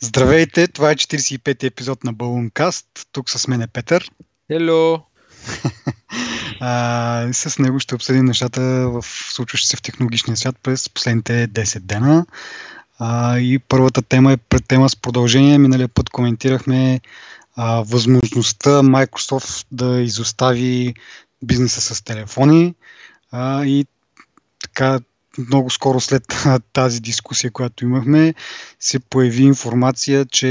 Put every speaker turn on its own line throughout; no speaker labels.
Здравейте, това е 45-ти епизод на Балункаст. Тук с мен е Петър.
Hello!
а, с него ще обсъдим нещата в случващи се в технологичния свят през последните 10 дена. А, и първата тема е пред тема с продължение. Миналия път коментирахме а, възможността Microsoft да изостави бизнеса с телефони а, и така много скоро след тази дискусия, която имахме, се появи информация, че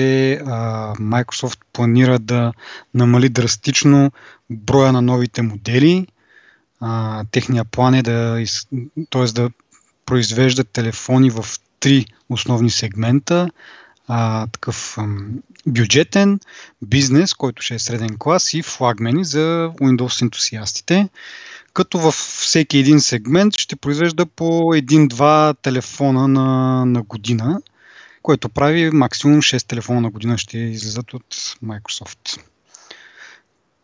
Microsoft планира да намали драстично броя на новите модели. Техния план е да, т.е. да произвеждат телефони в три основни сегмента. А, такъв ам, бюджетен, бизнес, който ще е среден клас и флагмени за Windows ентусиастите като във всеки един сегмент ще произвежда по един-два телефона на, на година, което прави максимум 6 телефона на година ще излизат от Microsoft.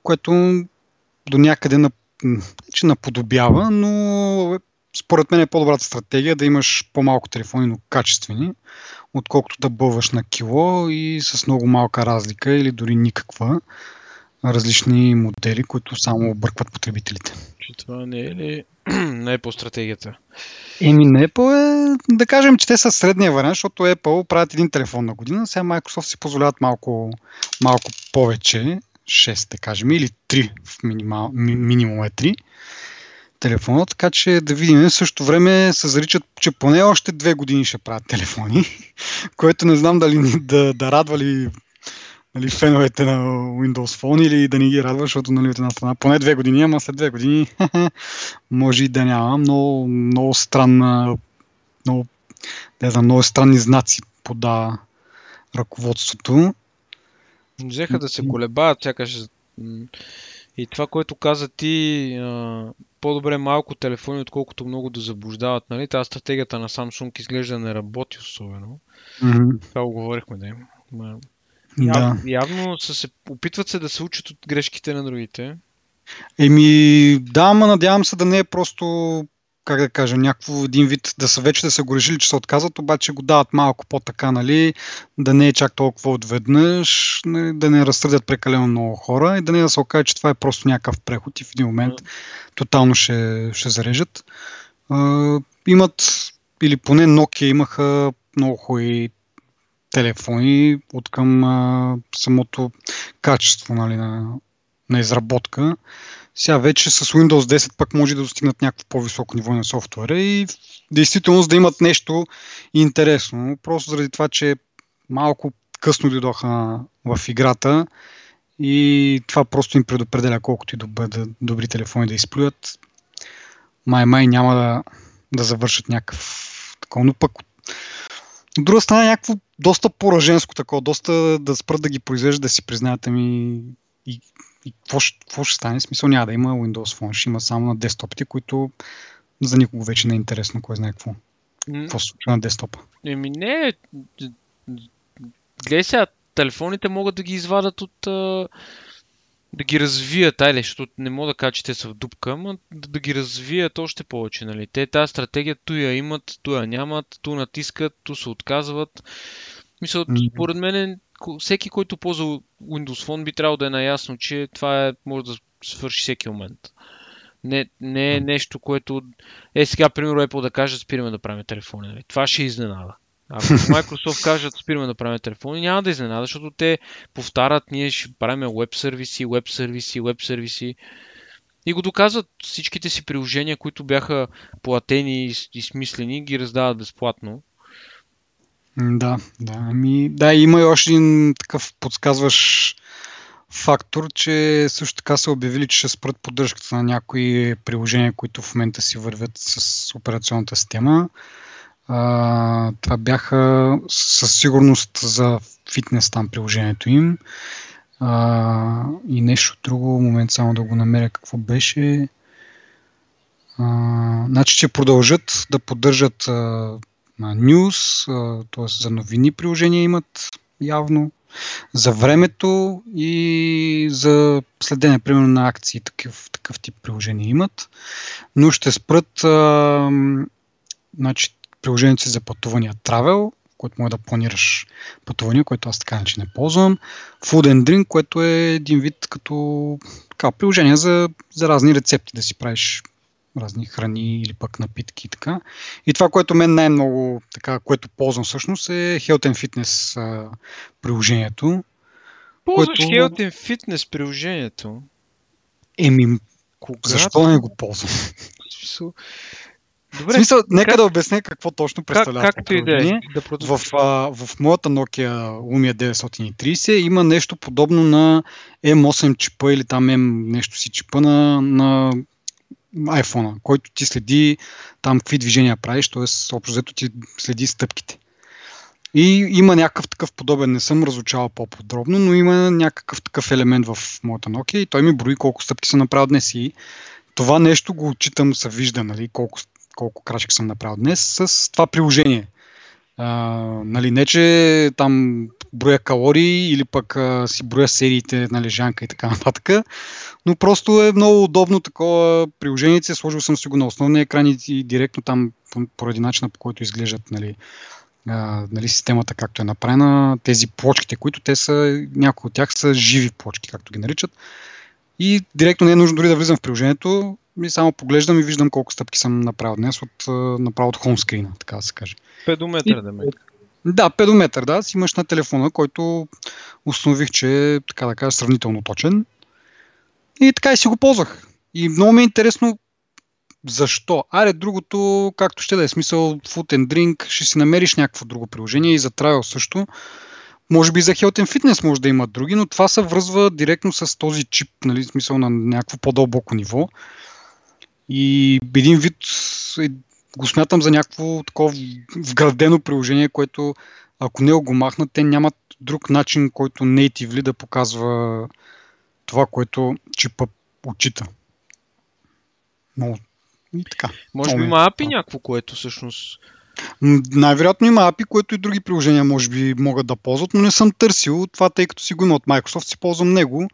Което до някъде на, че наподобява, но според мен е по-добрата стратегия да имаш по-малко телефони, но качествени, отколкото да бълваш на кило и с много малка разлика или дори никаква различни модели, които само объркват потребителите.
Че това не е ли не е по стратегията?
Еми не Apple е, да кажем, че те са средния вариант, защото Apple правят един телефон на година, сега Microsoft си позволяват малко, малко повече, 6 да кажем, или 3 в минимал, ми, минимум е 3 телефона, така че да видим. В същото време се заричат, че поне още две години ще правят телефони, което не знам дали да, да радва ли нали, феновете на Windows Phone или да ни ги радва, защото нали, от една страна поне две години, ама след две години може и да няма. Много, много странна, много, не знам, много странни знаци пода ръководството.
Взеха да се колебаят, сякаш и това, което каза ти, по-добре малко телефони, отколкото много да заблуждават. Нали? Тази стратегията на Samsung изглежда не работи особено. Mm-hmm. Това го говорихме да има. Да. Явно са се, опитват се да се учат от грешките на другите.
Еми, да, ама надявам се да не е просто, как да кажа, някакво един вид, да са вече да са го решили, че се отказват, обаче го дават малко по-така, нали, да не е чак толкова отведнъж, да не разсърдят прекалено много хора и да не да се окаже, че това е просто някакъв преход и в един момент mm. тотално ще, ще зарежат. Uh, имат, или поне Nokia имаха много хубави телефони, от към а, самото качество нали, на, на изработка. Сега вече с Windows 10 пък може да достигнат някакво по-високо ниво на софтуера и действително да имат нещо интересно. Просто заради това, че малко късно дойдоха в играта и това просто им предопределя колкото и добър, да, добри телефони да изплюят. Май-май няма да, да завършат някакъв такова, но пък от друга страна някакво доста пораженско такова, доста да спрат да ги произвеждат, да си признаят ми и, и какво, какво ще стане? Смисъл няма да има Windows Phone, ще има само на десктопите, които за никого вече не е интересно, кой знае какво. Какво се случва на десктопа?
Еми не, гледай сега, телефоните могат да ги извадат от да ги развият, айде, защото не мога да кажа, че те са в дупка, но да, да ги развият още повече, нали? Те тази стратегия ту я имат, ту я нямат, ту натискат, ту се отказват. Мисля, според мен всеки, който ползва Windows Phone би трябвало да е наясно, че това е, може да свърши всеки момент. Не, не е нещо, което... Е, сега, примерно, Apple да каже, спираме да правим телефони. Нали? Това ще изненада. Ако Microsoft кажат, спираме да правим телефони, няма да изненада, защото те повтарят, ние ще правим веб сервиси, веб сервиси, веб сервиси. И го доказват всичките си приложения, които бяха платени и смислени, ги раздават безплатно.
Да, да. Ами, да, има и още един такъв подсказваш фактор, че също така са обявили, че ще спрат поддръжката на някои приложения, които в момента си вървят с операционната система. Това бяха със сигурност за фитнес там приложението им. А, и нещо друго, момент само да го намеря какво беше. А, значи, че продължат да поддържат а, т.е. за новини приложения имат явно, за времето и за следене, примерно, на акции, такъв, такъв тип приложения имат, но ще спрат а, значи, приложението си за пътувания Travel, който може да планираш пътувания, което аз така не ползвам. Food and Drink, което е един вид като така, приложение за, за разни рецепти, да си правиш разни храни или пък напитки и така. И това, което мен най-много, така, което ползвам всъщност е Health and Fitness а, приложението.
Ползваш което... Health and Fitness приложението?
Еми, Кога? защо не го ползвам? Добре, в смисъл, нека как... да обясня какво точно представлява.
Как, както и да е.
Да в, а, в моята Nokia Lumia 930 има нещо подобно на M8 чипа или там M нещо си чипа на, на iPhone, който ти следи там какви движения правиш, т.е. общо взето ти следи стъпките. И има някакъв такъв подобен, не съм разучавал по-подробно, но има някакъв такъв елемент в моята Nokia и той ми брои колко стъпки съм направил днес и това нещо го отчитам, се вижда, нали, колко, колко крачки съм направил днес с това приложение. А, нали, не, че там броя калории или пък а, си броя сериите на лежанка и така нататък, но просто е много удобно такова приложение. Сложил съм си го на основния екран и, и директно там поради начина по който изглеждат нали, а, нали, системата както е направена, тези плочките, които те са, някои от тях са живи плочки, както ги наричат. И директно не е нужно дори да влизам в приложението, и само поглеждам и виждам колко стъпки съм направил днес от, направо от хомскрина, така да се каже.
Педометър да ме.
Да, педометър, да. Си имаш на телефона, който установих, че е, така да кажа, сравнително точен. И така и си го ползвах. И много ми е интересно защо? Аре, другото, както ще да е смисъл, Food and Drink, ще си намериш някакво друго приложение и за Travel също. Може би за Health and Fitness може да има други, но това се връзва директно с този чип, нали, смисъл на някакво по-дълбоко ниво. И един вид е, го смятам за някакво такова вградено приложение, което ако не го махнат, те нямат друг начин, който natively да показва това, което чипа отчита. Много и така.
Може би има API някакво, което всъщност...
Най-вероятно има API, което и други приложения може би могат да ползват, но не съм търсил това, тъй като си го има от Microsoft, си ползвам него.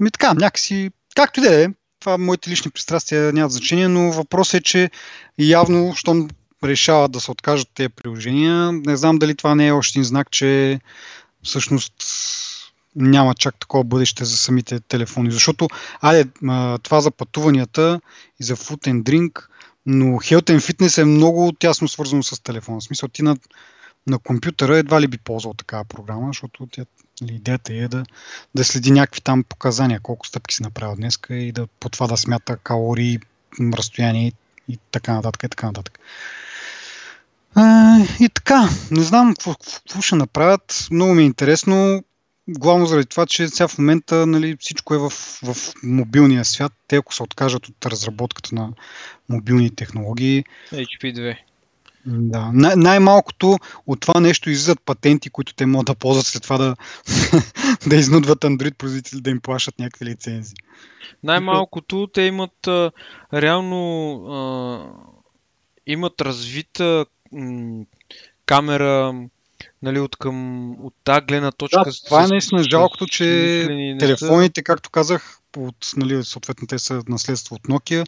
Ми така, някакси, както и да е, това моите лични пристрастия нямат значение, но въпросът е, че явно, щом решават да се откажат тези приложения, не знам дали това не е още един знак, че всъщност няма чак такова бъдеще за самите телефони. Защото, айде, това за пътуванията и за food and drink, но health and fitness е много тясно свързано с телефона. В смисъл, ти на, на компютъра едва ли би ползвал такава програма, защото тя, нали, идеята е да, да следи някакви там показания, колко стъпки си направил днес и да, по това да смята калории, разстояние и така нататък и така нататък. А, и така, не знам какво, ще направят. Много ми е интересно главно заради това, че сега в момента нали, всичко е в, в мобилния свят. Те ако се откажат от разработката на мобилни технологии.
HP2.
Да. Най- най-малкото от това нещо излизат патенти, които те могат да ползват след това да, да изнудват Android производители да им плащат някакви лицензии.
Най-малкото те имат а, реално а, имат развита м- камера, нали, от към от тази гледна точка.
Да, това е наистина жалкото, че телефоните, както казах, от, нали, съответно те са наследство от Nokia,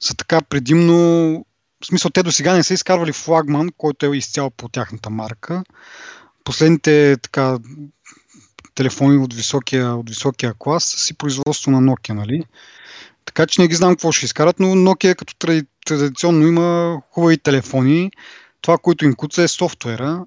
са така предимно в смисъл, те до сега не са изкарвали флагман, който е изцяло по тяхната марка. Последните така, телефони от високия, от високия клас си производство на Nokia, нали? Така че не ги знам какво ще изкарат, но Nokia като традиционно има хубави телефони. Това, което им куца е софтуера,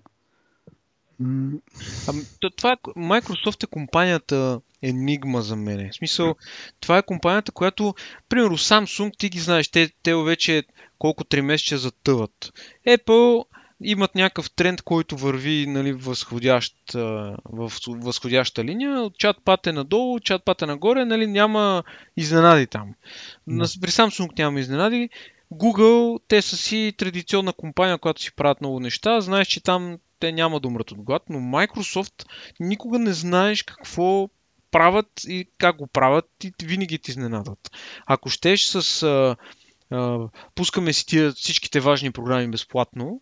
Ами, това е, Microsoft е компанията Enigma за мен. В смисъл, това е компанията, която, примерно Samsung, ти ги знаеш, те, те вече колко 3 месеца затъват. Apple имат някакъв тренд, който върви нали, възходящ, в възходяща линия. Чат пат е надолу, чат пат е нагоре, нали, няма изненади там. No. При Samsung няма изненади. Google, те са си традиционна компания, която си правят много неща. Знаеш, че там те няма да умрат от глад, но Microsoft никога не знаеш какво правят и как го правят и винаги ти изненадат. Ако щеш с... А, пускаме си тия всичките важни програми безплатно,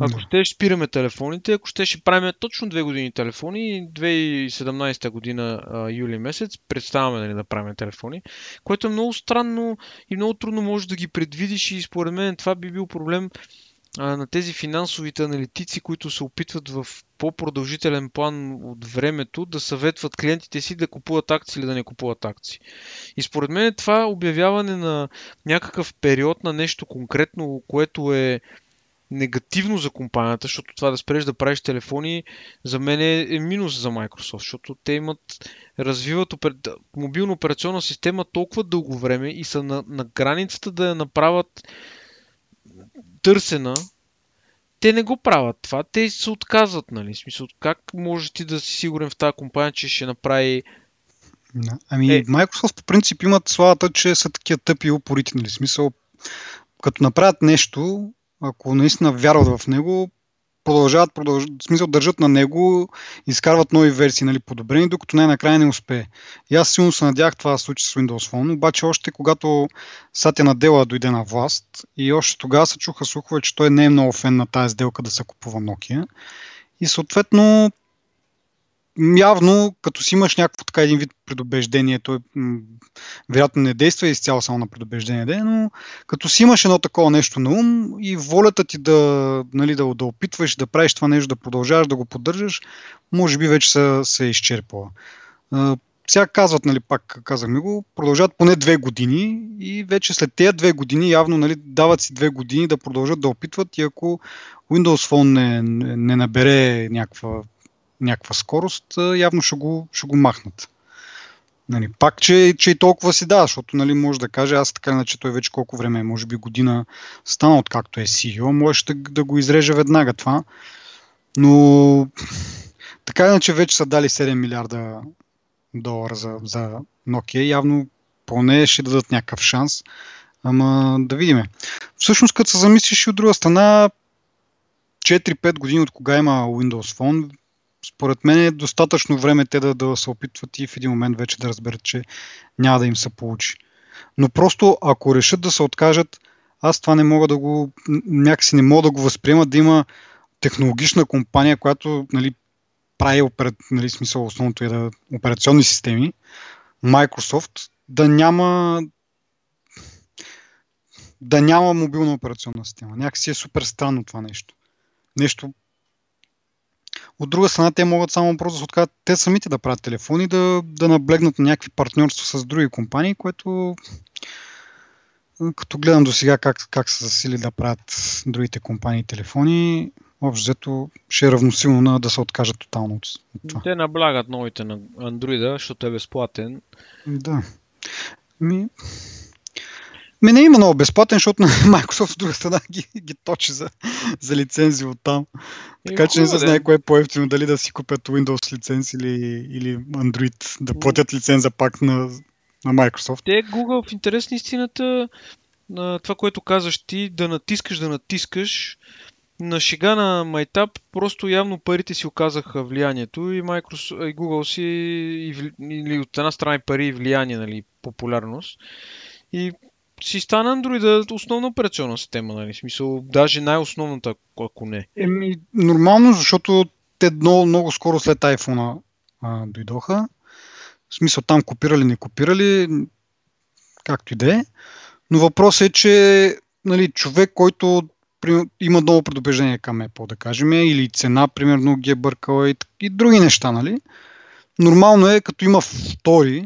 ако ще спираме телефоните, ако ще ще правим точно две години телефони, 2017 година а, юли месец, представяме нали, да правим телефони, което е много странно и много трудно можеш да ги предвидиш и според мен това би бил проблем на тези финансовите аналитици, които се опитват в по-продължителен план от времето да съветват клиентите си да купуват акции или да не купуват акции. И според мен това обявяване на някакъв период на нещо конкретно, което е негативно за компанията, защото това да спреш да правиш телефони за мен е, е минус за Microsoft, защото те имат, развиват опер... мобилна операционна система толкова дълго време и са на, на границата да я направят търсена, те не го правят това, те се отказват, нали? Смисъл, как можеш ти да си сигурен в тази компания, че ще направи
да. Ами, е. Microsoft по принцип имат славата, че са такива тъпи и упорити, нали? Смисъл, като направят нещо, ако наистина вярват в него, продължават, продължават, в смисъл държат на него, изкарват нови версии, нали, подобрени, докато най-накрая не успее. И аз силно се надях това да случи с Windows Phone, обаче още когато Сатя Надела дойде на власт и още тогава се чуха слухове, че той не е много фен на тази сделка да се купува Nokia. И съответно явно, като си имаш някакво така един вид предубеждение, той м- вероятно не действа изцяло само на предубеждение, но като си имаш едно такова нещо на ум и волята ти да, нали, да, да опитваш да правиш това нещо, да продължаваш да го поддържаш, може би вече се, се е изчерпала. сега казват, нали, пак казахме го, продължават поне две години и вече след тези две години явно нали, дават си две години да продължат да опитват и ако Windows Phone не, не набере някаква някаква скорост, явно ще го, ще го махнат. Нали, пак, че, че и толкова си да, защото нали, може да каже, аз така иначе той вече колко време, може би година стана откакто е CEO, може да, да го изреже веднага това. Но така иначе вече са дали 7 милиарда долара за, за Nokia. Явно поне ще дадат някакъв шанс. Ама да видиме. Всъщност, като се замислиш и от друга страна, 4-5 години от кога има Windows Phone, според мен е достатъчно време те да, да се опитват и в един момент вече да разберат, че няма да им се получи. Но просто ако решат да се откажат, аз това не мога да го, някакси не мога да го възприема да има технологична компания, която нали, прави операт, нали, смисъл основното е да операционни системи, Microsoft, да няма да няма мобилна операционна система. Някакси е супер странно това нещо. Нещо от друга страна, те могат само просто да се откажат те самите да правят телефони, да, да наблегнат на някакви партньорства с други компании, което като гледам до сега как, как са засили да правят другите компании телефони, общо взето ще е равносилно на да се откажат тотално от това.
Те наблягат новите на Android, защото е безплатен.
Да. Ми, ми не има много безплатен, защото на Microsoft от друга страна ги, ги точи за, за лицензи от там. Така че не се знае кое е по-ефтино, дали да си купят Windows лиценз или, или Android, да платят лиценза пак на, на Microsoft.
Те Google в интерес на истината, на това, което казаш ти, да натискаш, да натискаш, на шега на Майтап просто явно парите си оказаха влиянието и Microsoft, и Google си или от една страна и пари и влияние, нали, популярност. И си стана Android основна операционна система, нали? Смисъл, даже най-основната, ако не.
Еми, нормално, защото те много, много скоро след iPhone а, дойдоха. В смисъл, там копирали, не копирали, както и да е. Но въпросът е, че нали, човек, който има много предубеждение към Apple, да кажем, или цена, примерно, ги е бъркала и, и други неща, нали? Нормално е, като има втори,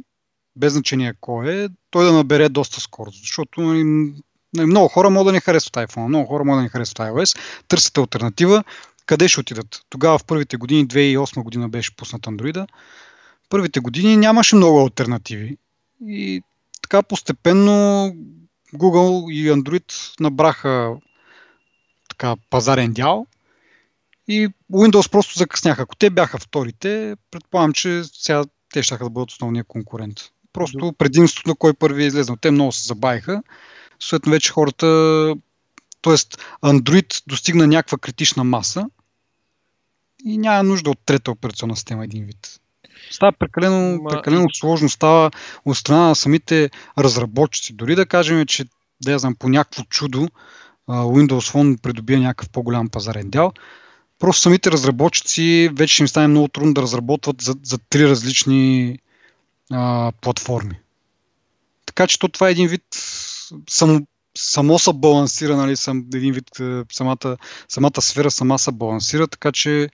без значение кой е, той да набере доста скорост. Защото нали, нали, много хора могат да не харесват iPhone, много хора могат да не харесват iOS, търсят альтернатива, къде ще отидат? Тогава в първите години, 2008 година беше пуснат Android, първите години нямаше много альтернативи. И така постепенно Google и Android набраха така пазарен дял и Windows просто закъсняха. Ако те бяха вторите, предполагам, че сега те ще да бъдат основния конкурент. Просто предимството на кой първи е излезнал. Те много се забавиха. Съответно вече хората, т.е. Android достигна някаква критична маса и няма нужда от трета операционна система един вид. Става прекалено, Ма... прекалено сложно, става от страна на самите разработчици. Дори да кажем, че да я знам, по някакво чудо Windows Phone придобие някакъв по-голям пазарен дял, просто самите разработчици вече им стане много трудно да разработват за, за три различни а, платформи. Така че то това е един вид само само са балансира, нали, съм, един вид, самата, самата сфера сама се балансира, така че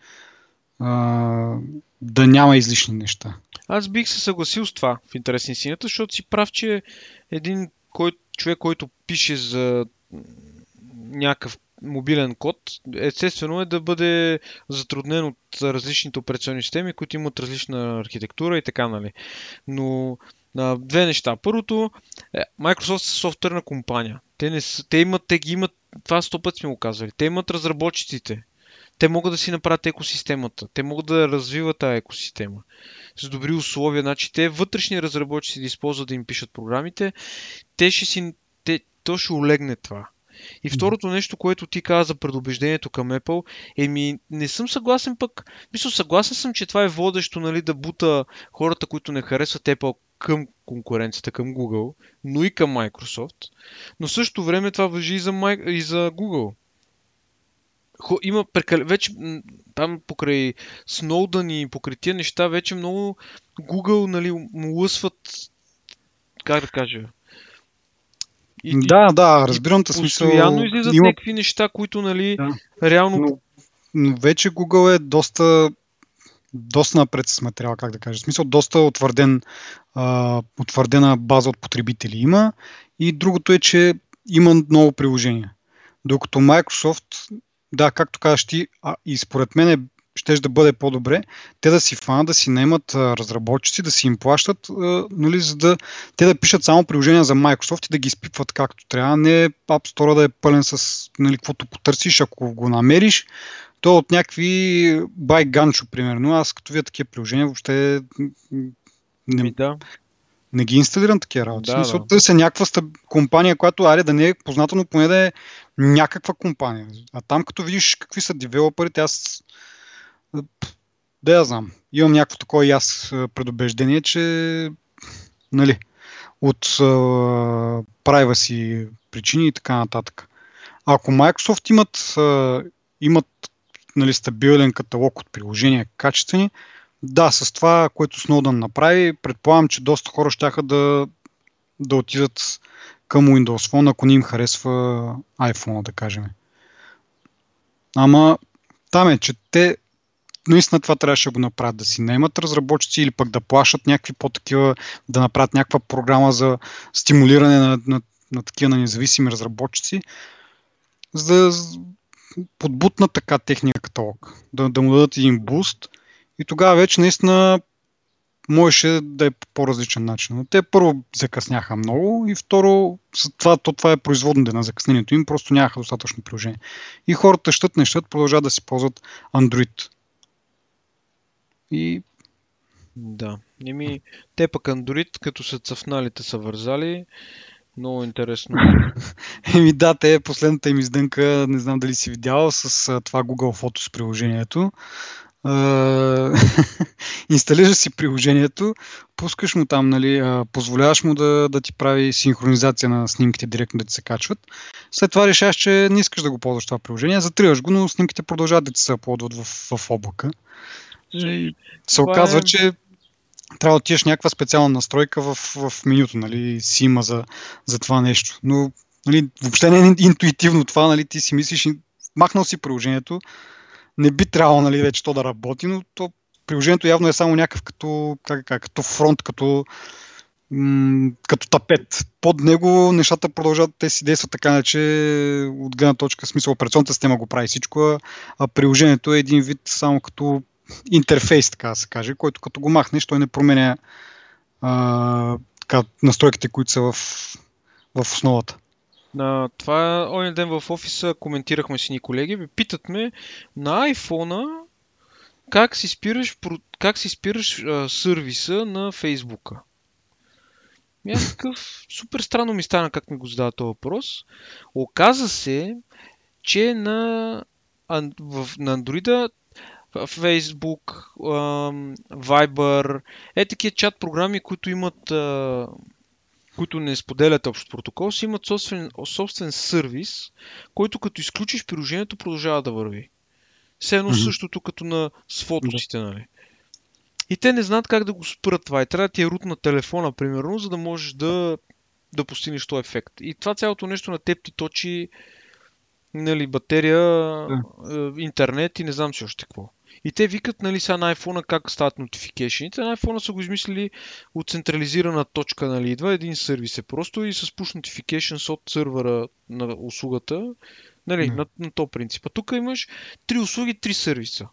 а, да няма излишни неща.
Аз бих се съгласил с това в интерес на синята, защото си прав, че един кой, човек, който пише за някакъв мобилен код, естествено е да бъде затруднен от различните операционни системи, които имат различна архитектура и така, нали. Но на две неща. Първото, е, Microsoft е софтуерна компания. Те, не, те, имат, те ги имат, това сто път сме го казали, те имат разработчиците. Те могат да си направят екосистемата. Те могат да развиват тази екосистема с добри условия. Значи те вътрешни разработчици да използват да им пишат програмите, те ще си, те, то ще олегне това. И второто нещо, което ти каза за предубеждението към Apple, еми не съм съгласен пък, мисля, съгласен съм, че това е водещо, нали, да бута хората, които не харесват Apple към конкуренцията, към Google, но и към Microsoft. Но също време това въжи и за, и за Google. Има прекал... вече там покрай Snowden и покрай тия неща вече много Google нали, му лъсват как да кажа
и, да, да, разбирам те смисъл.
Постоянно излизат има... някакви неща, които, нали, да. реално...
Но, но вече Google е доста доста напред с материал, как да кажа. В смисъл, доста утвърден, а, утвърдена база от потребители има. И другото е, че има много приложения. Докато Microsoft, да, както казваш ти, а, и според мен е ще да бъде по-добре, те да си фанат, да си наемат разработчици, да си им плащат, нали, за да те да пишат само приложения за Microsoft и да ги изпипват както трябва. Не App Store да е пълен с нали, каквото потърсиш, ако го намериш. То е от някакви байганчо, примерно. Аз като вие такива приложения въобще
не, Ми, да.
не ги инсталирам такива работи. Да, Смисъл, да. търся някаква стъп, компания, която аре да не е позната, но поне да е някаква компания. А там като видиш какви са девелоперите, аз да я знам. Имам някакво такова и аз предубеждение, че нали, от uh, privacy причини и така нататък. Ако Microsoft имат, имат нали, стабилен каталог от приложения, качествени, да, с това, което Snowden направи, предполагам, че доста хора ще да, да отидат към Windows Phone, ако не им харесва iPhone, да кажем. Ама там е, че те наистина това трябваше да го направят, да си наемат разработчици или пък да плащат някакви по-такива, да направят някаква програма за стимулиране на, на, на такива на независими разработчици, за да подбутнат така техния каталог, да, да му дадат един буст и тогава вече наистина можеше да е по по-различен начин. Но те първо закъсняха много и второ, това, то, това е производно на закъснението им, просто нямаха достатъчно приложение. И хората щат не щат, продължават да си ползват Android. И...
Да. Еми, те пък Android, като са цъфналите са вързали, много интересно.
Еми да, те последната им издънка, не знам дали си видял, с това Google Photos приложението. инсталираш си приложението, пускаш му там, нали, позволяваш му да, да ти прави синхронизация на снимките директно да ти се качват. След това решаваш, че не искаш да го ползваш това приложение, затриваш го, но снимките продължават да ти се аплодват в, в облака. И се оказва, е... че трябва да отидеш някаква специална настройка в, в менюто, нали, си има за, за това нещо. Но нали, въобще не е интуитивно това, нали, ти си мислиш, махнал си приложението, не би трябвало нали, вече то да работи, но то приложението явно е само някакъв като, как, как, като фронт, като, м- като тапет. Под него нещата продължават, те си действат така, че от гледна точка, смисъл операционната система го прави всичко, а приложението е един вид само като интерфейс, така да се каже, който като го махнеш, той не променя а, така, настройките, които са в, в основата.
На това онен ден в офиса коментирахме с ни колеги, ви питат ме на iPhone как си спираш, как си спираш а, сервиса на Фейсбука. И аз такъв супер странно ми стана как ми го задава този въпрос. Оказа се, че на, в, на Android Facebook, Viber, е такива чат програми, които имат които не споделят общ протокол, си имат собствен, собствен сервис, който като изключиш приложението продължава да върви. Все едно mm-hmm. същото като на с фотоците, нали? И те не знаят как да го спрат това. И трябва да ти е рут на телефона, примерно, за да можеш да да постигнеш този ефект. И това цялото нещо на теб ти точи нали, батерия, да. интернет и не знам си още какво. И те викат, нали, сега на iPhone как стават notification. На iPhone са го измислили от централизирана точка, нали, идва един сервис е просто и с push notifications от сървъра на услугата, нали, mm. на, на то принципа. Тук имаш три услуги, три сервиса.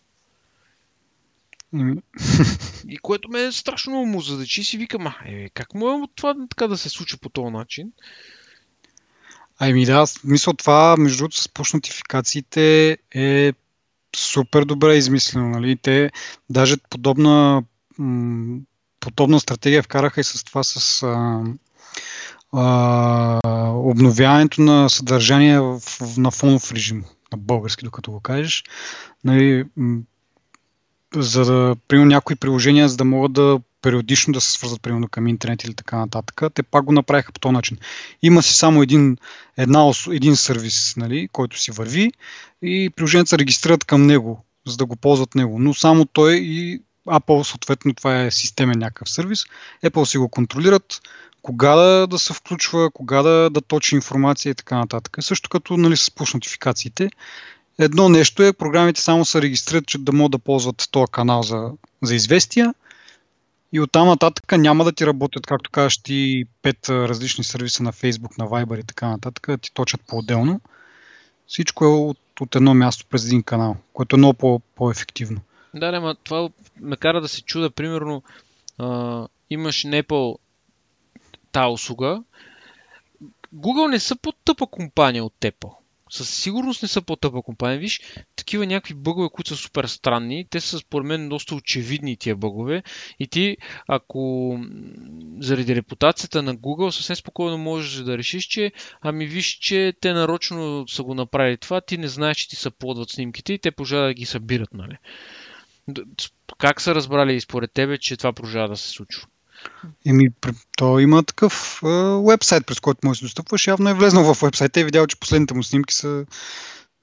Mm. и което ме е страшно много му задачи си викам, а, е, как му е това така да се случи по този начин?
Ами да, мисля това, между другото, с push нотификациите е супер добре измислено. Нали? Те даже подобна, подобна стратегия вкараха и с това с а, а, обновяването на съдържание в, на фонов режим, на български, докато го кажеш. Нали, за да, примерно, някои приложения, за да могат да периодично да се свързват примерно към интернет или така нататък. Те пак го направиха по този начин. Има си само един, една, един сервис, нали, който си върви и приложението се регистрират към него, за да го ползват него. Но само той и Apple, съответно, това е системен някакъв сервис. Apple си го контролират, кога да, да се включва, кога да, да точи информация и така нататък. Също като нали, с push нотификациите. Едно нещо е, програмите само се регистрират, че да могат да ползват този канал за, за известия и оттам нататък няма да ти работят, както кажеш ти, пет различни сервиса на Facebook, на Viber и така нататък, ти точат по-отделно. Всичко е от, от едно място през един канал, което е много по- по-ефективно.
Да, да, това ме кара да се чуда. Примерно, а, имаш Apple та услуга. Google не са по-тъпа компания от Apple със сигурност не са по-тъпа компания. Виж, такива някакви бъгове, които са супер странни, те са според мен доста очевидни тия бъгове и ти, ако заради репутацията на Google, съвсем спокойно можеш да решиш, че ами виж, че те нарочно са го направили това, ти не знаеш, че ти са плодват снимките и те пожелават да ги събират, нали? Как са разбрали според тебе, че това продължава да се случва?
Еми, то има такъв вебсайт, през който може да се достъпваш. Явно е влезнал в вебсайта и е видял, че последните му снимки са,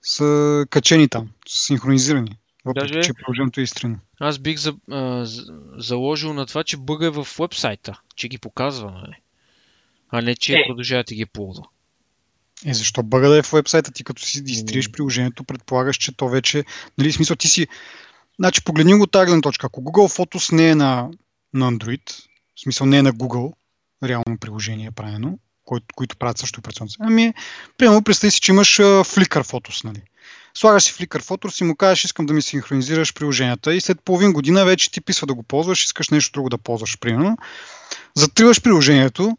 са качени там, са синхронизирани. Въпреки, Даже, че приложението е изтрено.
Аз бих за, а, заложил на това, че бъга е в вебсайта, че ги показва, нали? а не че е. продължава да ги ползва.
Е, защо бъга да е в вебсайта? Ти като си изтриеш приложението, предполагаш, че то вече... Нали, смисъл, ти си... Значи, погледни го от тази точка. Ако Google Photos не е на, на Android, в смисъл не е на Google, реално приложение е правено, които, които правят също операционна Ами, примерно, представи си, че имаш uh, Flickr Photos, нали? Слагаш си Flickr Photos и му кажеш, искам да ми синхронизираш приложенията и след половин година вече ти писва да го ползваш, искаш нещо друго да ползваш, примерно. Затриваш приложението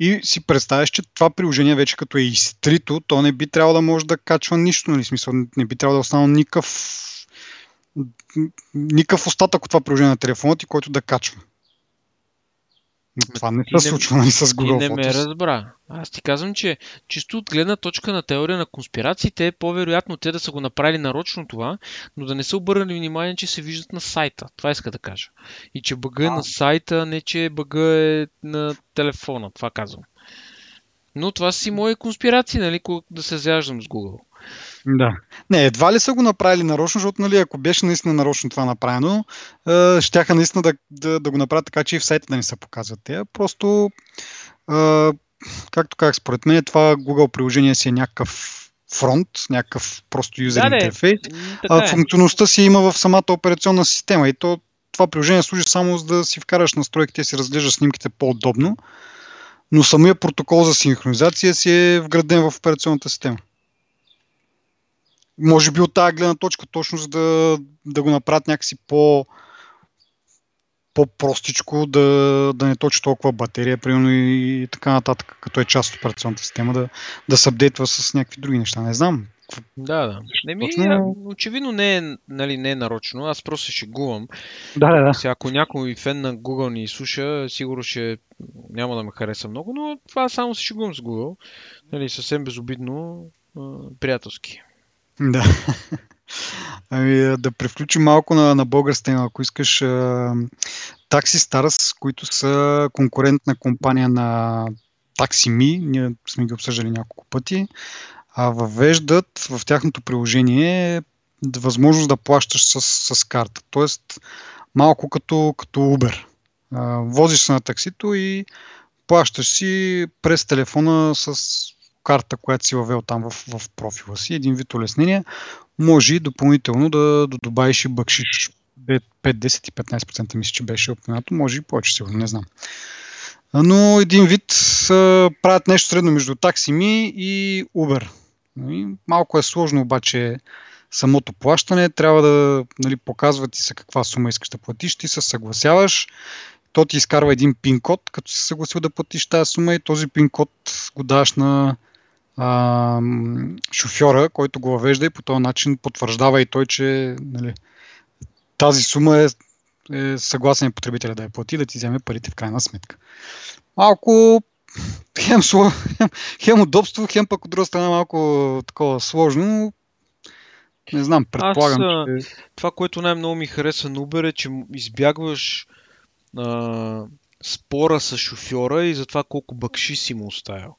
и си представяш, че това приложение вече като е изтрито, то не би трябвало да може да качва нищо, нали? Смисъл, не би трябвало да остана никакъв никакъв остатък от това приложение на телефона ти, който да качва. Това не се случва нали, с Google
Ти не ме разбра. Аз ти казвам, че чисто от гледна точка на теория на конспирациите е по-вероятно те да са го направили нарочно това, но да не са обърнали внимание, че се виждат на сайта. Това иска да кажа. И че бъга е на сайта, не че бъга е на телефона. Това казвам. Но това си мои конспирации, нали, да се зяждам с Google.
Да. Не, едва ли са го направили нарочно, защото нали, ако беше наистина нарочно това направено, е, щяха наистина да, да, да го направят така, че и в сайта да не се показват те. Просто, е, както казах, според мен това Google приложение си е някакъв фронт, някакъв просто юзер да, интерфейс, а е. функционалността си има в самата операционна система и то, това приложение служи само за да си вкараш настройките и си разглеждаш снимките по-удобно, но самия протокол за синхронизация си е вграден в операционната система. Може би от тази гледна точка, точно за да, да го направят някакси по, по-простичко, да, да не точи толкова батерия, примерно и така нататък, като е част от операционната система, да, да се апдейтва с някакви други неща. Не знам.
Да, да. Не ми, Точно... очевидно не е, нали, не е нарочно, аз просто ще гувам.
Да, да, да.
Сега, ако някой фен на Google ни слуша, сигурно ще няма да ме хареса много, но това само се шегувам с Google. Нали, съвсем безобидно, приятелски.
Да. Ами, да превключим малко на, на българска тема, ако искаш. Такси Старс, които са конкурентна компания на TaxiMe, ние сме ги обсъждали няколко пъти, а въвеждат в тяхното приложение възможност да плащаш с, с карта. Тоест, малко като, като Uber. возиш се на таксито и плащаш си през телефона с карта, която си въвел там в, в профила си. Един вид улеснение. Може и допълнително да, да добавиш и бъкшиш 5, 10 и 15% мисля, че беше упоменато. Може и повече, сигурно, не знам. Но един вид правят нещо средно между таксими и Uber. Нали, малко е сложно обаче самото плащане. Трябва да нали, показва ти се каква сума искаш да платиш, ти се съгласяваш. То ти изкарва един пин код, като си съгласил да платиш тази сума и този пин код го даваш на а, шофьора, който го въвежда и по този начин потвърждава и той, че нали, тази сума е, е съгласен потребителя да я плати, да ти вземе парите в крайна сметка. Малко хем, хем, хем удобство, хем пък от друга страна малко такова сложно. Не знам, предполагам,
Аз, че... Това, което най-много ми харесва на Uber е, че избягваш а, спора с шофьора и за това колко бъкши си му оставил.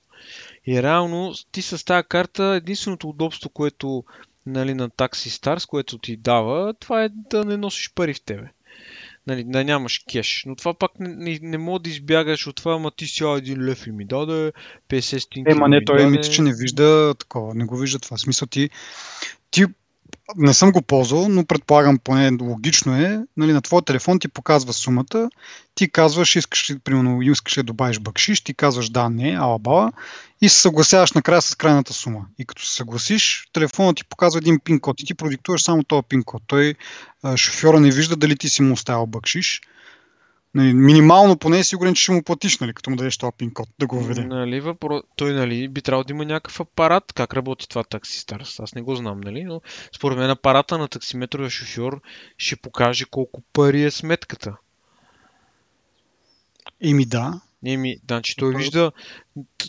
И реално ти с тази карта единственото удобство, което нали, на Taxi Stars, което ти дава, това е да не носиш пари в тебе. Нали, да нямаш кеш. Но това пак не, не, не мога да избягаш от това, ама ти си един лев и ми даде, 50 стинки.
Ема не, той мисля, че не вижда такова, не го вижда това. В смисъл ти, ти не съм го ползвал, но предполагам поне логично е, нали, на твоя телефон ти показва сумата, ти казваш, искаш ли, примерно, искаш ли да добавиш бакшиш, ти казваш да, не, ала и се съгласяваш накрая с крайната сума. И като се съгласиш, телефонът ти показва един пин код и ти продиктуваш само този пин код. Той шофьора не вижда дали ти си му оставил бакшиш, Нали, минимално поне е сигурен, че ще му платиш, нали, като му дадеш този пин код да го въведе.
Нали, въпро... Той нали, би трябвало да има някакъв апарат. Как работи това такси Старс? Аз не го знам, нали? но според мен апарата на таксиметровия шофьор ще покаже колко пари е сметката.
Еми да.
Еми, значи той вижда,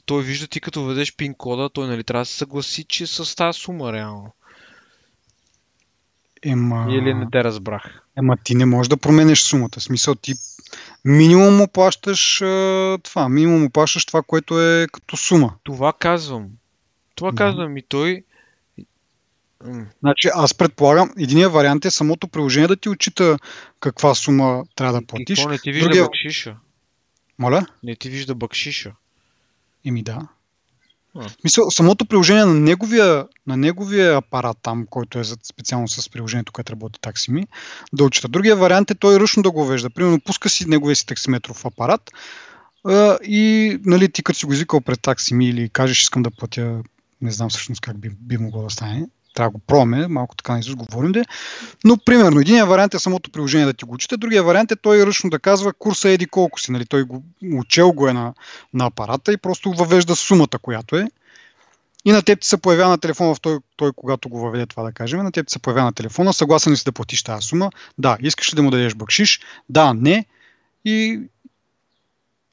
той вижда ти като ведеш пин кода, той нали трябва да се съгласи, че с тази сума реално.
Ема...
Или не те разбрах.
Ема ти не можеш да променеш сумата. В смисъл ти минимум му плащаш това. Минимум му плащаш това, което е като сума.
Това казвам. Това да. казвам и той.
Значи аз предполагам, единият вариант е самото приложение да ти отчита каква сума трябва да платиш.
какво не ти вижда Другия... бакшиша?
Моля?
Не ти вижда бакшиша.
Еми да. Мисъл, самото приложение на неговия, на неговия апарат там, който е специално с приложението, което работи таксими, да учита. Другия вариант е той ръчно да го вежда. Примерно пуска си неговия си таксиметров апарат и нали, ти като си го извикал пред таксими или кажеш искам да платя, не знам всъщност как би, би могло да стане, трябва да го пробваме, малко така не говорим де. Но, примерно, един вариант е самото приложение да ти го учите, другия вариант е той ръчно да казва курса еди колко си. Нали? Той го, учел го е на, на апарата и просто въвежда сумата, която е. И на теб ти се появява на телефона, в той, той когато го въведе това да кажем, на теб ти се появява на телефона, съгласен ли си да платиш тази сума? Да. Искаш ли да му дадеш бъкшиш? Да, не. И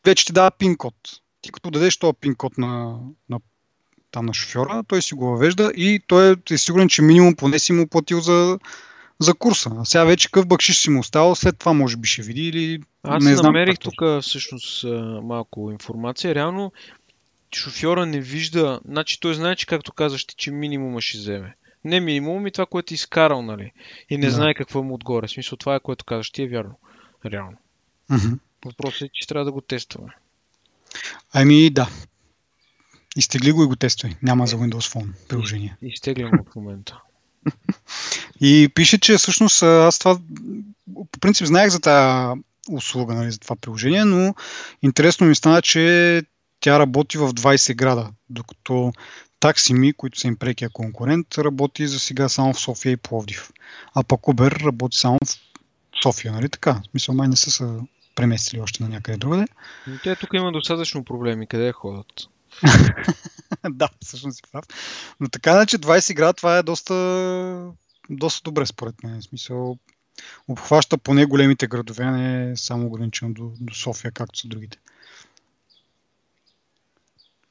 вече ти дава пин код. Ти като дадеш този пин код на, на там на шофьора, той си го въвежда и той е сигурен, че минимум поне си му платил за, за курса. А сега вече какъв бъкшиш си му оставал, след това може би ще види или
Аз не знам намерих тук всъщност малко информация. Реално шофьора не вижда, значи той знае, че както казваш ти, че минимума ще вземе. Не минимум и това, което е изкарал, нали? И не да. знае какво му отгоре. В смисъл това е, което казваш ти е вярно. Реално.
Mm-hmm.
Въпросът е, че трябва да го тестваме.
Ами да, Изтегли го и го тествай. Няма за Windows Phone приложение.
Изтеглям го в момента.
И пише, че всъщност аз това по принцип знаех за тази услуга, нали, за това приложение, но интересно ми стана, че тя работи в 20 града, докато Таксими, които са им прекия конкурент, работи за сега само в София и Пловдив. А пък Uber работи само в София, нали така? В смисъл, май не са се преместили още на някъде другаде.
Те тук има достатъчно проблеми. Къде ходят?
да, всъщност си прав. Но така иначе 20 града това е доста, доста добре според мен. В смисъл, обхваща поне големите градове, не е само ограничено до, до София, както са другите.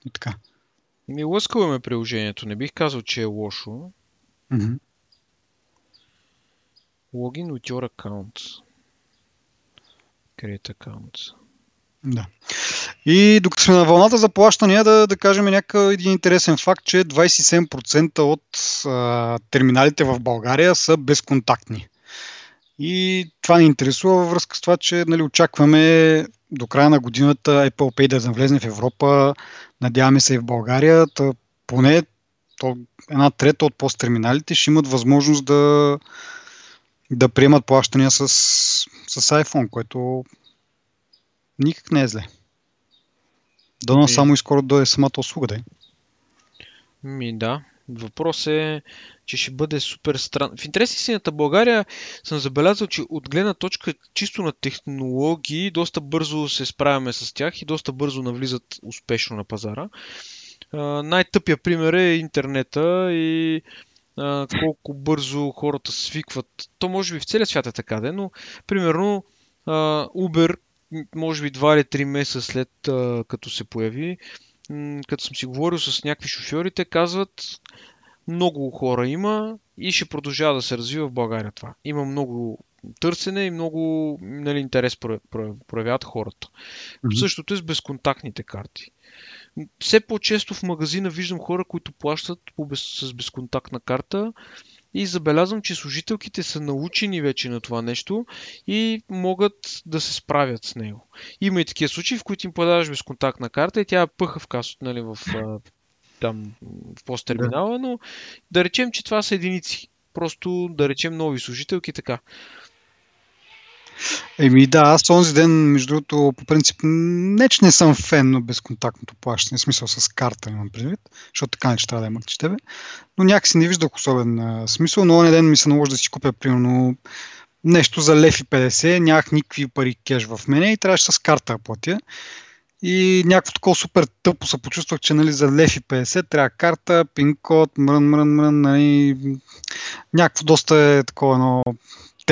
И така.
Ми лъскаваме приложението. Не бих казал, че е лошо.
Mm-hmm.
Login with your account. Create account.
Да. И докато сме на вълната за плащания, да, да кажем някакъв един интересен факт, че 27% от а, терминалите в България са безконтактни. И това ни интересува във връзка с това, че нали, очакваме до края на годината Apple Pay да навлезне в Европа, надяваме се и в България, та поне то, една трета от посттерминалите ще имат възможност да, да приемат плащания с, с iPhone, което никак не е зле. Дано само и скоро дойде самата услуга, да
Ми да. Въпрос е, че ще бъде супер странно. В интерес истината България съм забелязал, че от гледна точка чисто на технологии, доста бързо се справяме с тях и доста бързо навлизат успешно на пазара. най-тъпия пример е интернета и колко бързо хората свикват. То може би в целия свят е така, де, но примерно Uber, може би 2 или 3 месеца след като се появи, като съм си говорил с някакви шофьори, те казват, много хора има и ще продължава да се развива в България това. Има много търсене и много нали, интерес проявяват хората. Mm-hmm. Същото е с безконтактните карти. Все по-често в магазина виждам хора, които плащат по без, с безконтактна карта и забелязвам, че служителките са научени вече на това нещо и могат да се справят с него. Има и такива случаи, в които им подаваш безконтактна карта и тя пъха в касото, нали, в, там, в посттерминала, но да речем, че това са единици. Просто да речем нови служителки така.
Еми да, аз този ден, между другото, по принцип, не че не съм фен на безконтактното плащане, в смисъл с карта имам предвид, защото така не че трябва да имат че тебе, но някакси не виждах особен а, смисъл, но ден ми се наложи да си купя, примерно, нещо за лев и 50, нямах никакви пари кеш в мене и трябваше с карта да платя. И някакво такова супер тъпо се почувствах, че нали, за лев и 50 трябва карта, пин-код, мрън, мрън, мрън, нали, някакво доста е такова едно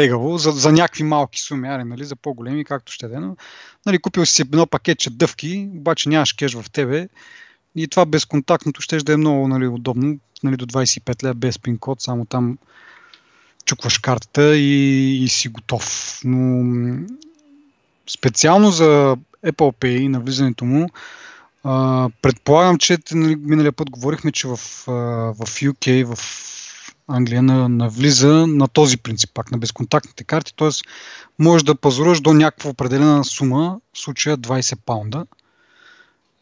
тегаво за, за някакви малки суми, аре, нали, за по-големи, както ще да. Но, нали, купил си едно пакетче дъвки, обаче нямаш кеш в тебе и това безконтактното ще да е много нали, удобно, нали, до 25 лева без пин код, само там чукваш картата и, и си готов. Но специално за Apple Pay на влизането му, а, предполагам, че нали, миналия път говорихме, че в, в UK, в Англия навлиза на този принцип, пак на безконтактните карти, т.е. можеш да пазаруваш до някаква определена сума, в случая 20 паунда.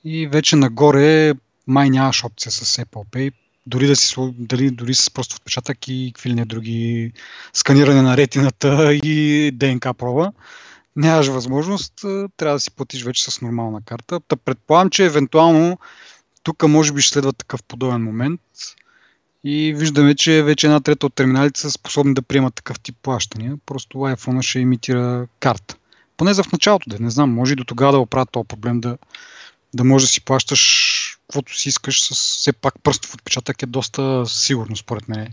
И вече нагоре май нямаш опция с Apple Pay, дори да си дали, дори с просто отпечатък и какви ли не други сканиране на ретината и ДНК проба. Нямаш възможност, трябва да си платиш вече с нормална карта. Та предполагам, че евентуално тук може би ще следва такъв подобен момент и виждаме, че вече една трета от терминалите са способни да приемат такъв тип плащания. Просто iPhone ще имитира карта. Поне за в началото, да не знам, може и до тогава да оправят този проблем да, да може да си плащаш каквото си искаш с все пак пръстов отпечатък е доста сигурно, според мен.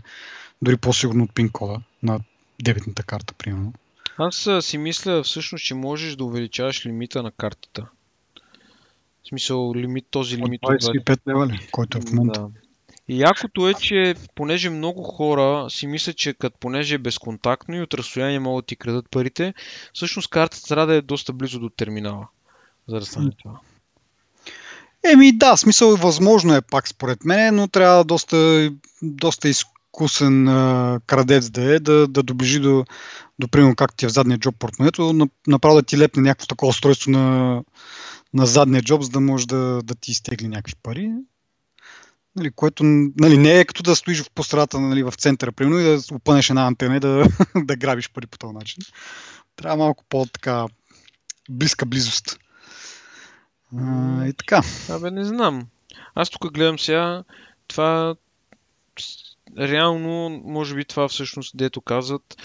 Дори по-сигурно от пин кода на дебетната карта, примерно.
Аз си мисля всъщност, че можеш да увеличаваш лимита на картата. В смисъл, лимит, този лимит
от 25 лева ли, който е в момента. Да.
Якото е, че понеже много хора си мислят, че като понеже е безконтактно и от разстояние могат да ти крадат парите, всъщност картата трябва да е доста близо до терминала, за да стане това.
Еми да, смисъл възможно е пак според мен, но трябва доста, доста изкусен а, крадец да е, да, да доближи до, до примерно както ти е в задния джоб портмонето, направо да ти лепне някакво такова устройство на, на задния джоб, за да може да, да ти изтегли някакви пари. Нали, което нали, не е като да стоиш в пострата нали, в центъра, примерно, и да опънеш една антена и да, да грабиш пари по този начин. Трябва малко по-така близка близост. А, и така.
Абе, не знам. Аз тук гледам сега, това реално, може би това всъщност, дето казват,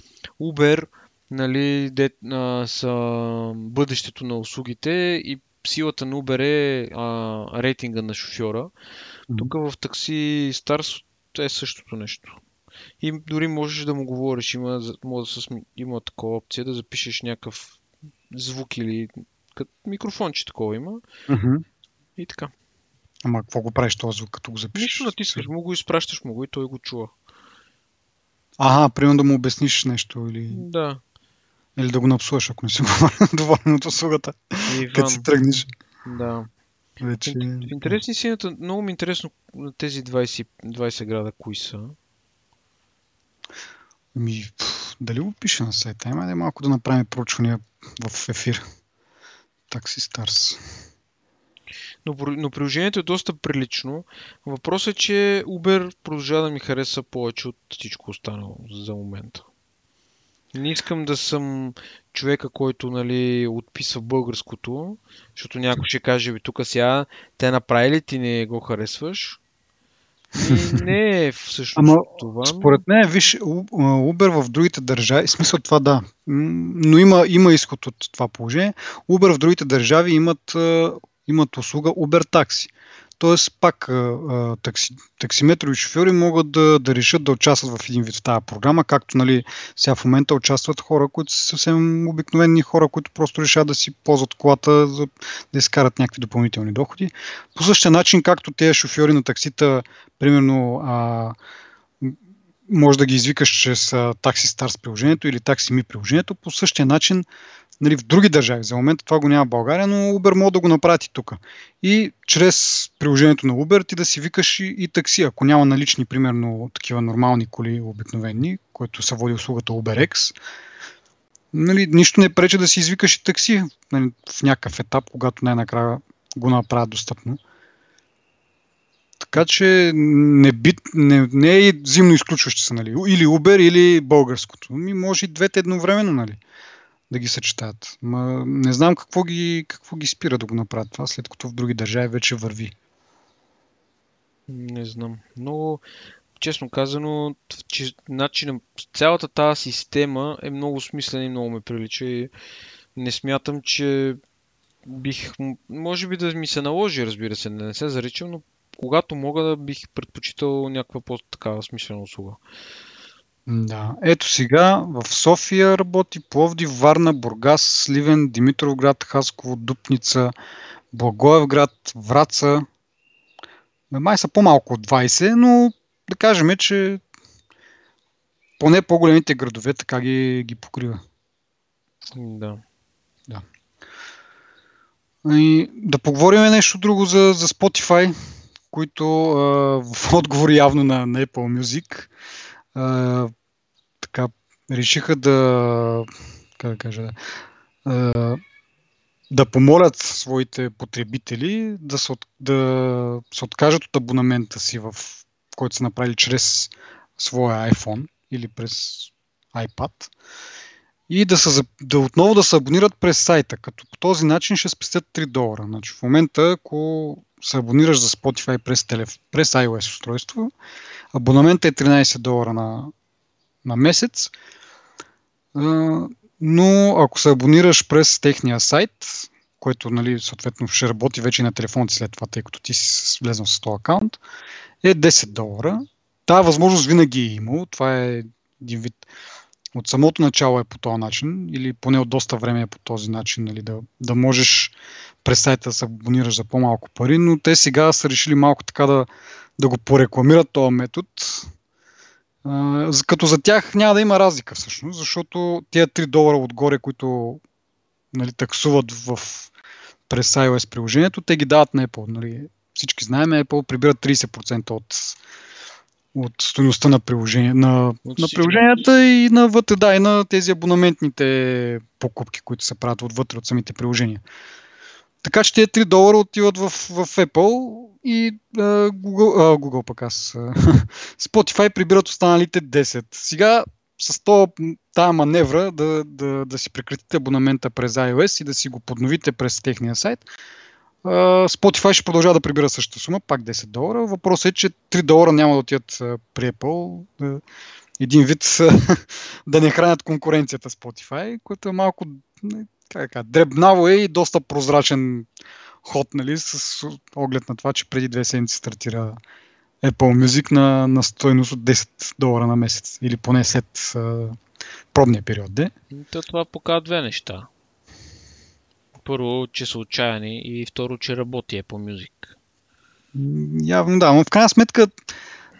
Uber, нали, де, а, са бъдещето на услугите и силата на Uber е а, рейтинга на шофьора. Mm-hmm. Тук в такси Stars е същото нещо. И дори можеш да му говориш, има, може да с, има такова опция да запишеш някакъв звук или като микрофонче такова има.
Mm-hmm.
И така.
Ама какво го правиш този звук, като го запишеш?
Нищо натискаш му го, изпращаш му го и той го чува.
Ага, примерно да му обясниш нещо или...
Да.
Или да го напсуваш, ако не си доволен от услугата. Като си тръгнеш.
Да. Вече... Интересни синята, много ми е интересно тези 20, 20 града, кои са.
Ми, дали го пише на сайта? Има да малко да направим проучвания в ефир. Taxi Stars.
Но, но приложението е доста прилично. Въпросът е, че Uber продължава да ми хареса повече от всичко останало за момента. Не искам да съм човека, който нали, отписва българското, защото някой ще каже, тук сега те направили, ти не го харесваш. И не е всъщност
Ама,
това.
Според мен, виж, Uber в другите държави, смисъл това да, но има, има изход от това положение. Uber в другите държави имат, имат услуга Uber такси. Тоест, пак такси, таксиметрови шофьори могат да, да решат да участват в един вид в тази програма, както нали, сега в момента участват хора, които са съвсем обикновени хора, които просто решат да си ползват колата, за да изкарат някакви допълнителни доходи. По същия начин, както тези шофьори на таксита, примерно, а, може да ги извикаш чрез Taxi Stars приложението или Taxi Me приложението, по същия начин нали, в други държави. За момента това го няма в България, но Uber може да го направи тук. И чрез приложението на Uber ти да си викаш и, и такси. Ако няма налични, примерно, такива нормални коли обикновени, които са води услугата UberX, нали, нищо не пречи да си извикаш и такси нали, в някакъв етап, когато най-накрая го направят достъпно. Така че не, би, не, не е зимно изключващо се, нали? Или Uber, или българското. Ми може и двете едновременно, нали? Да ги съчетаят. Ма, не знам какво ги, какво ги спира да го направят това, след като в други държави вече върви.
Не знам. Но, честно казано, че, начин, цялата тази система е много смислена и много ме прилича и не смятам, че бих, може би да ми се наложи, разбира се, не се заричам, но когато мога да бих предпочитал някаква по-такава смислена услуга.
Да. Ето сега в София работи, Пловдив, Варна, Бургас, Сливен, Димитровград, Хасково, Дупница, Благоевград, Враца. Май са по-малко от 20, но да кажем, че поне по-големите градове така ги, ги покрива.
Да.
Да. И да поговорим нещо друго за, за Spotify, които а, в отговор явно на, на Apple Music а, решиха да, как да кажа, а, да помолят своите потребители да се, от, да се откажат от абонамента си, в който са направили чрез своя iPhone или през iPad и да, са, да отново да се абонират през сайта, като по този начин ще спестят 3 долара. Значи в момента, ако се абонираш за Spotify през, телеф... през iOS устройство, абонаментът е 13 долара на, на месец, но ако се абонираш през техния сайт, който нали, съответно ще работи вече и на телефоните след това, тъй като ти си влезнал с този акаунт, е 10 долара. Тази възможност винаги е имал. Това е един вид от самото начало е по този начин, или поне от доста време е по този начин, нали, да, да можеш през сайта да се абонираш за по-малко пари, но те сега са решили малко така да, да го порекламират този метод, а, като за тях няма да има разлика всъщност, защото тези 3 долара отгоре, които нали, таксуват в, през iOS приложението, те ги дават на Apple. Нали. Всички знаем, Apple прибират 30% от от стоеността на, приложение, на, на приложенията и на вътре, да, и на тези абонаментните покупки, които се правят отвътре от самите приложения. Така че тези 3 долара отиват в, в Apple и uh, Google, uh, Google пък аз, Spotify прибират останалите 10. Сега с тази маневра да, да, да си прекратите абонамента през iOS и да си го подновите през техния сайт, Spotify ще продължава да прибира същата сума, пак 10 долара. Въпросът е, че 3 долара няма да отидат при Apple. Един вид да не хранят конкуренцията Spotify, което е малко как, дребнаво е и доста прозрачен ход, нали, с оглед на това, че преди две седмици стартира Apple Music на, на стоеност от 10 долара на месец. Или поне след пробния период. Де?
То това показва две неща. Първо, че са отчаяни и второ, че работи Apple Music.
Явно да, но в крайна сметка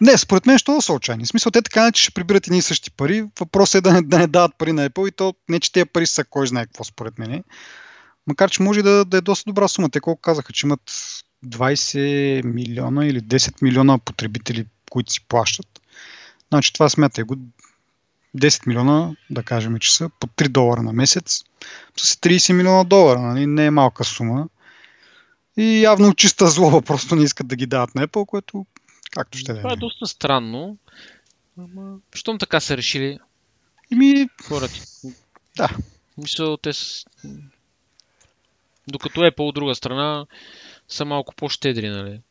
не, според мен ще са отчаяни. В смисъл, те така че ще прибират едни и същи пари. Въпросът е да не, да не дават пари на Apple и то не, че тези пари са кой знае какво според мен. Макар, че може да, да е доста добра сума. Те колко казаха, че имат 20 милиона или 10 милиона потребители, които си плащат. Значи това смятай го 10 милиона, да кажем, че са по 3 долара на месец с 30 милиона долара. Нали? Не е малка сума. И явно чиста злоба просто не искат да ги дават на Apple, което както ще да
е. Това е доста странно. Ама, щом така са решили
Ими...
хората.
Да.
Мисля, те с... Докато Apple от друга страна са малко по-щедри, нали?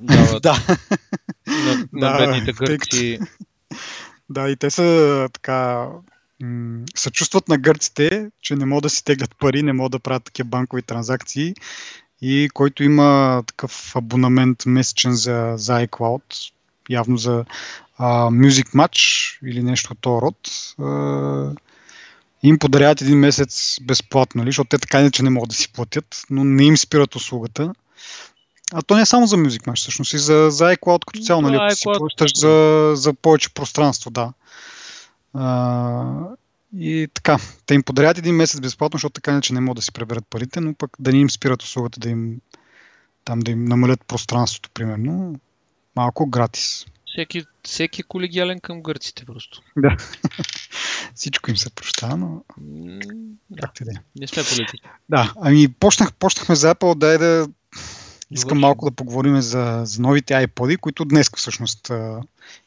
Дават да.
На, на да, бедните гърци.
Да, и те са така съчувстват на гърците, че не могат да си теглят пари, не могат да правят такива банкови транзакции и който има такъв абонамент месечен за, за iCloud, явно за а, Music Match или нещо от този род, а, им подаряват един месец безплатно, нали? защото те така иначе не могат да си платят, но не им спират услугата. А то не е само за Music Match, всъщност и за, за iCloud като цяло, нали? Ако си плащаш за, за повече пространство, да. А, и така, те им подарят един месец безплатно, защото така иначе не могат да си преберат парите, но пък да не им спират услугата, да им там да им намалят пространството, примерно, малко гратис.
Всеки, всеки е колегиален към гърците просто.
Да. Всичко им се прощава, но...
Да. Как да. Не сме политики.
Да, ами почнах, почнахме за Apple, дай да искам малко да поговорим за, за новите iPod, които днес всъщност,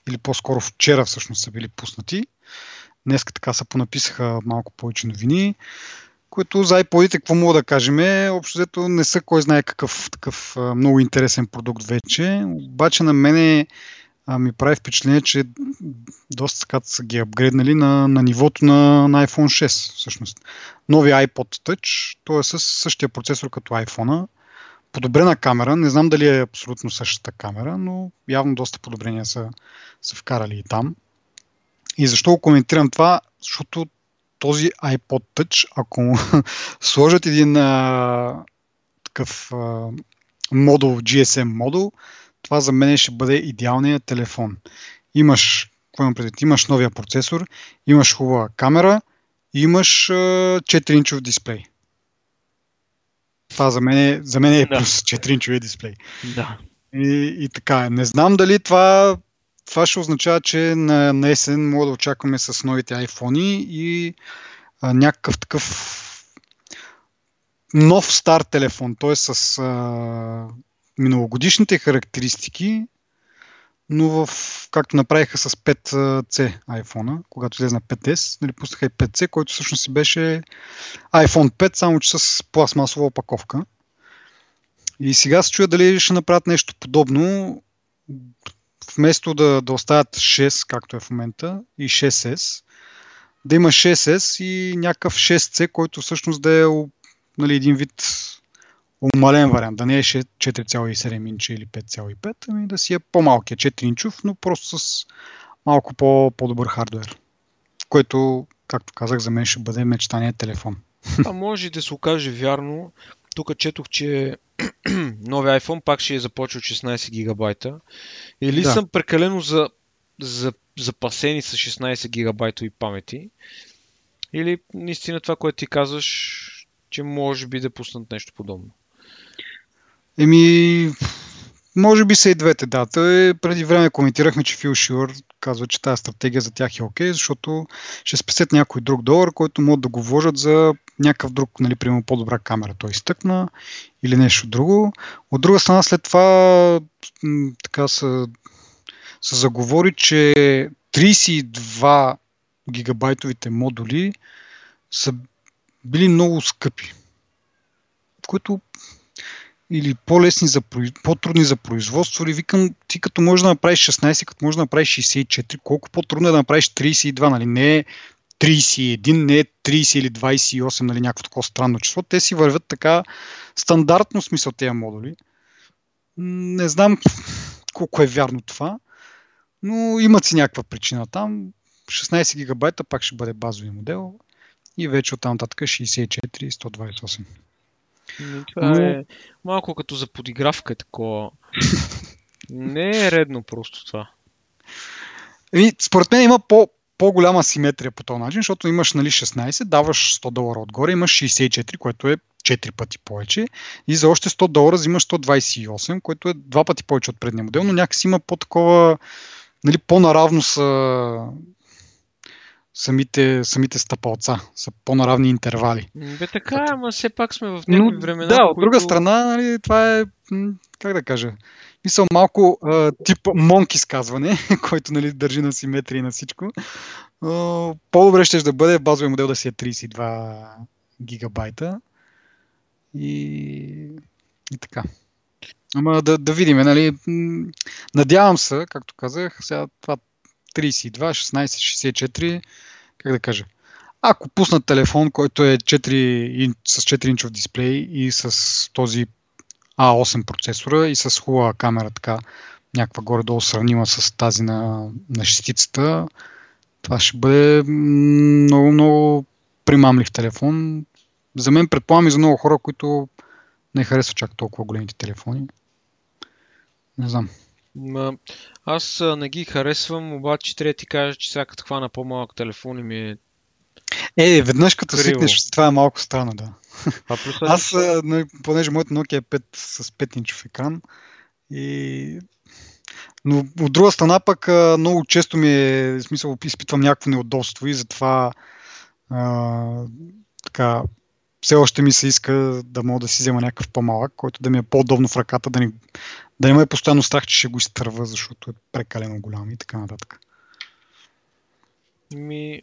или по-скоро вчера всъщност са били пуснати. Днес така се понаписаха малко повече новини, които за iPod-ите, какво мога да кажем, е, общо взето не са кой знае какъв такъв много интересен продукт вече, обаче на мене а, ми прави впечатление, че доста така са ги апгрейднали на, на нивото на, на iPhone 6 всъщност. Новия iPod Touch, той е с същия процесор като iPhone, подобрена камера, не знам дали е абсолютно същата камера, но явно доста подобрения са, са вкарали и там. И защо го коментирам това? Защото този iPod Touch, ако сложат един а, такъв а, модул, GSM модул, това за мен ще бъде идеалният телефон. Имаш, какво имам предвид? Имаш новия процесор, имаш хубава камера и имаш а, 4-инчов дисплей. Това за мен е, за мен е да. плюс 4-инчовия дисплей.
Да.
И, и така, не знам дали това това ще означава, че на, на есен мога да очакваме с новите iPhone и а, някакъв такъв нов стар телефон, т.е. с а, миналогодишните характеристики, но в, както направиха с 5C iPhone, когато излезе на 5S, нали, пуснаха и 5C, който всъщност си беше iPhone 5, само че с пластмасова опаковка. И сега се чуя дали ще направят нещо подобно вместо да, да оставят 6, както е в момента, и 6S, да има 6S и някакъв 6C, който всъщност да е нали, един вид умален вариант, да не е 4,7 инча или 5,5, ами да си е по-малкия 4 инчов, но просто с малко по- по-добър хардвер, което, както казах, за мен ще бъде мечтания телефон.
А може да се окаже вярно. Тук четох, че новия iPhone пак ще е започва от 16 гигабайта. Или да. съм прекалено за, за, запасени с 16 гигабайтови памети, или наистина това, което ти казваш, че може би да пуснат нещо подобно.
Еми, може би са и двете, да. Той преди време коментирахме, че Фил Шюр казва, че тази стратегия за тях е окей, okay, защото ще спесят някой друг долар, който могат да го вложат за някакъв друг, нали, примерно по-добра камера. Той изтъкна или нещо друго. От друга страна, след това така се, се заговори, че 32 гигабайтовите модули са били много скъпи, които или по-лесни за, по-трудни за производство, или викам, ти като можеш да направиш 16, като можеш да направиш 64, колко по-трудно е да направиш 32, нали? Не е 31, не е 30 или 28, нали? Някакво такова странно число. Те си вървят така стандартно смисъл тези модули. Не знам колко е вярно това, но имат си някаква причина там. 16 гигабайта пак ще бъде базови модел и вече оттам нататък 64 и 128.
Това Но... е малко като за подигравка такова. Не е редно просто това.
И, според мен има по, по-голяма симетрия по този начин, защото имаш нали, 16, даваш 100 долара отгоре, имаш 64, което е 4 пъти повече и за още 100 долара взимаш 128, което е два пъти повече от предния модел, но някакси има по-такова, нали, по-наравно са, самите, самите стъпалца, са по-наравни интервали.
Бе така, ама все пак сме в някакви времена.
Да, от
които...
друга страна, нали, това е, как да кажа, мисъл малко а, тип монк изказване, който нали, държи на симетрия и на всичко. Но, по-добре ще да бъде базовия модел да си е 32 гигабайта. И, и така. Ама да, да видим, нали. Надявам се, както казах, сега това 32, 16, 64, как да кажа. Ако пуснат телефон, който е 4, с 4 инчов дисплей и с този A8 процесора и с хубава камера, така някаква горе-долу сравнима с тази на, на шестицата, това ще бъде много, много примамлив телефон. За мен предполагам и за много хора, които не харесват чак толкова големите телефони. Не знам.
Ма, аз не ги харесвам, обаче трябва да ти кажа, че сега като хвана по-малък телефон и ми е
Е, веднъж като
Криво.
свикнеш, това е малко странно, да.
А плюс
Аз, а, понеже моят Nokia е 5 с 5 инчов екран, и... но от друга страна пък а, много често ми е, в смисъл, изпитвам някакво неудобство и затова а, така, все още ми се иска да мога да си взема някакъв по-малък, който да ми е по-удобно в ръката, да не, да не ме е постоянно страх, че ще го изтърва, защото е прекалено голям и така нататък.
Ми...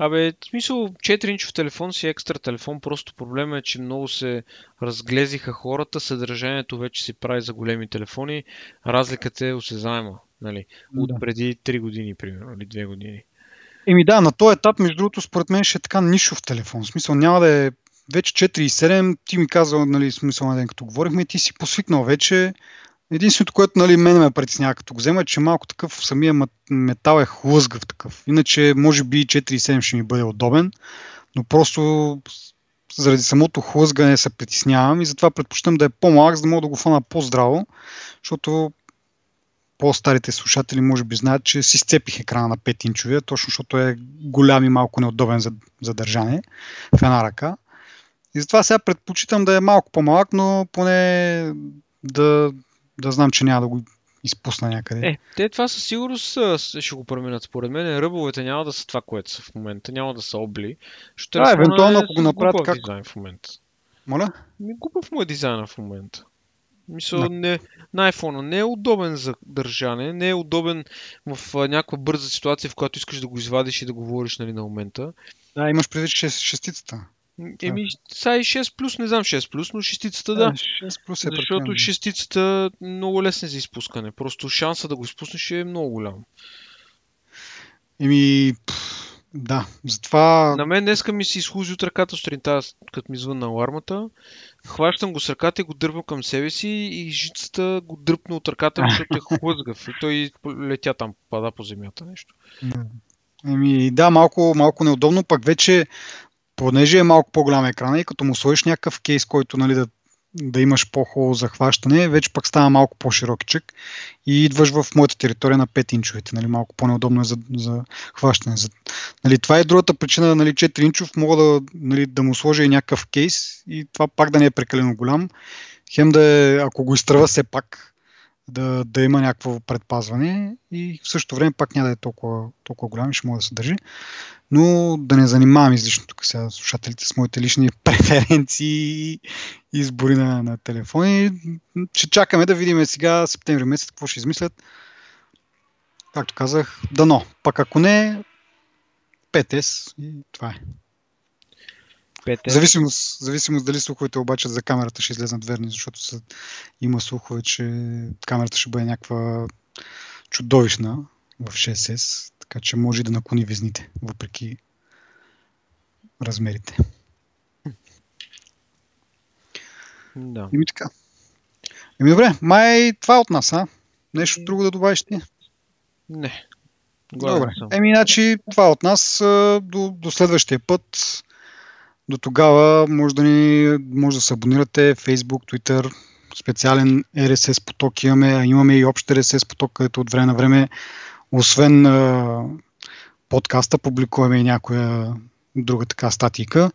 Абе, в смисъл 4-инчов телефон си е екстра телефон, просто проблема е, че много се разглезиха хората, съдържанието вече се прави за големи телефони, разликата е осезаема, нали, от
Да.
преди 3 години, примерно, или 2 години.
Еми да, на този етап, между другото, според мен ще е така нишов телефон. В смисъл няма да е вече 4,7. Ти ми каза, нали, смисъл на ден, като говорихме, ти си посвикнал вече. Единственото, което нали, мен ме притеснява като го взема, е, че малко такъв самия метал е хлъзгав такъв. Иначе, може би 4,7 ще ми бъде удобен, но просто заради самото хлъзгане се притеснявам и затова предпочитам да е по-малък, за да мога да го фана по-здраво, защото по-старите слушатели може би знаят, че си сцепих екрана на 5 инчовия, точно защото е голям и малко неудобен за, за държане в една ръка. И затова сега предпочитам да е малко по-малък, но поне да, да знам, че няма да го изпусна някъде.
Е, те това със сигурност а, ще го променят. Според мен ръбовете няма да са това, което са в момента. Няма да са обли.
Да,
телефона
евентуално,
е
ако го
с
направят как-
дизайн в момента.
Моля?
Ми глупав му е дизайна в момента. Мисъл,
Да.
не, на iPhone не е удобен за държане, не е удобен в а, някаква бърза ситуация, в която искаш да го извадиш и да говориш нали, на момента.
Да, имаш предвид шест- шестицата.
М, Еми, сега и 6 плюс, не знам 6 плюс, но шестицата да.
6 плюс е
Защото
да.
шестицата е много лесна за изпускане. Просто шанса да го изпуснеш е много голям.
Еми, пф, да, затова...
На мен днеска ми се изхлузи от ръката сутринта, като ми звънна алармата. Хващам го с ръката и го дърпам към себе си и жицата го дръпна от ръката, защото е хлъзгав. И той летя там, пада по земята нещо.
Еми, да, малко, малко неудобно, пък вече, понеже е малко по-голям екран и като му сложиш някакъв кейс, който нали, да, да имаш по-хубаво захващане, вече пък става малко по-широкичък и идваш в моята територия на 5 инчовете, нали, малко по-неудобно е за, за хващане. За, нали, това е другата причина, нали, 4 инчов, мога да, нали, да му сложа и някакъв кейс и това пак да не е прекалено голям. Хем да е, ако го изтръва все пак, да, да има някакво предпазване и в същото време пак няма да е толкова, толкова голям и ще може да се държи. Но да не занимавам излишно тук сега слушателите с моите лични преференции и избори на, на телефони. Ще чакаме да видим сега септември месец какво ще измислят. Както казах, дано. Пак ако не, 5S и това е.
Пете.
Зависимост, зависимост дали слуховете обаче за камерата ще излезнат верни, защото са, има слухове, че камерата ще бъде някаква чудовищна в 6S, така че може да наклони везните, въпреки размерите.
Да.
Еми така. Еми добре, май това е от нас, а? Нещо друго да добавиш ти?
Не.
Добре.
Гладен съм.
Еми, значи, това е от нас до, до следващия път. До тогава може да ни може да се абонирате Facebook, Twitter, специален RSS поток имаме, а имаме и общ RSS поток, където от време на време, освен а, подкаста, публикуваме и някоя друга така статика.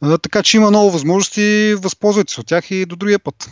А, така че има много възможности, възползвайте се от тях и до другия път.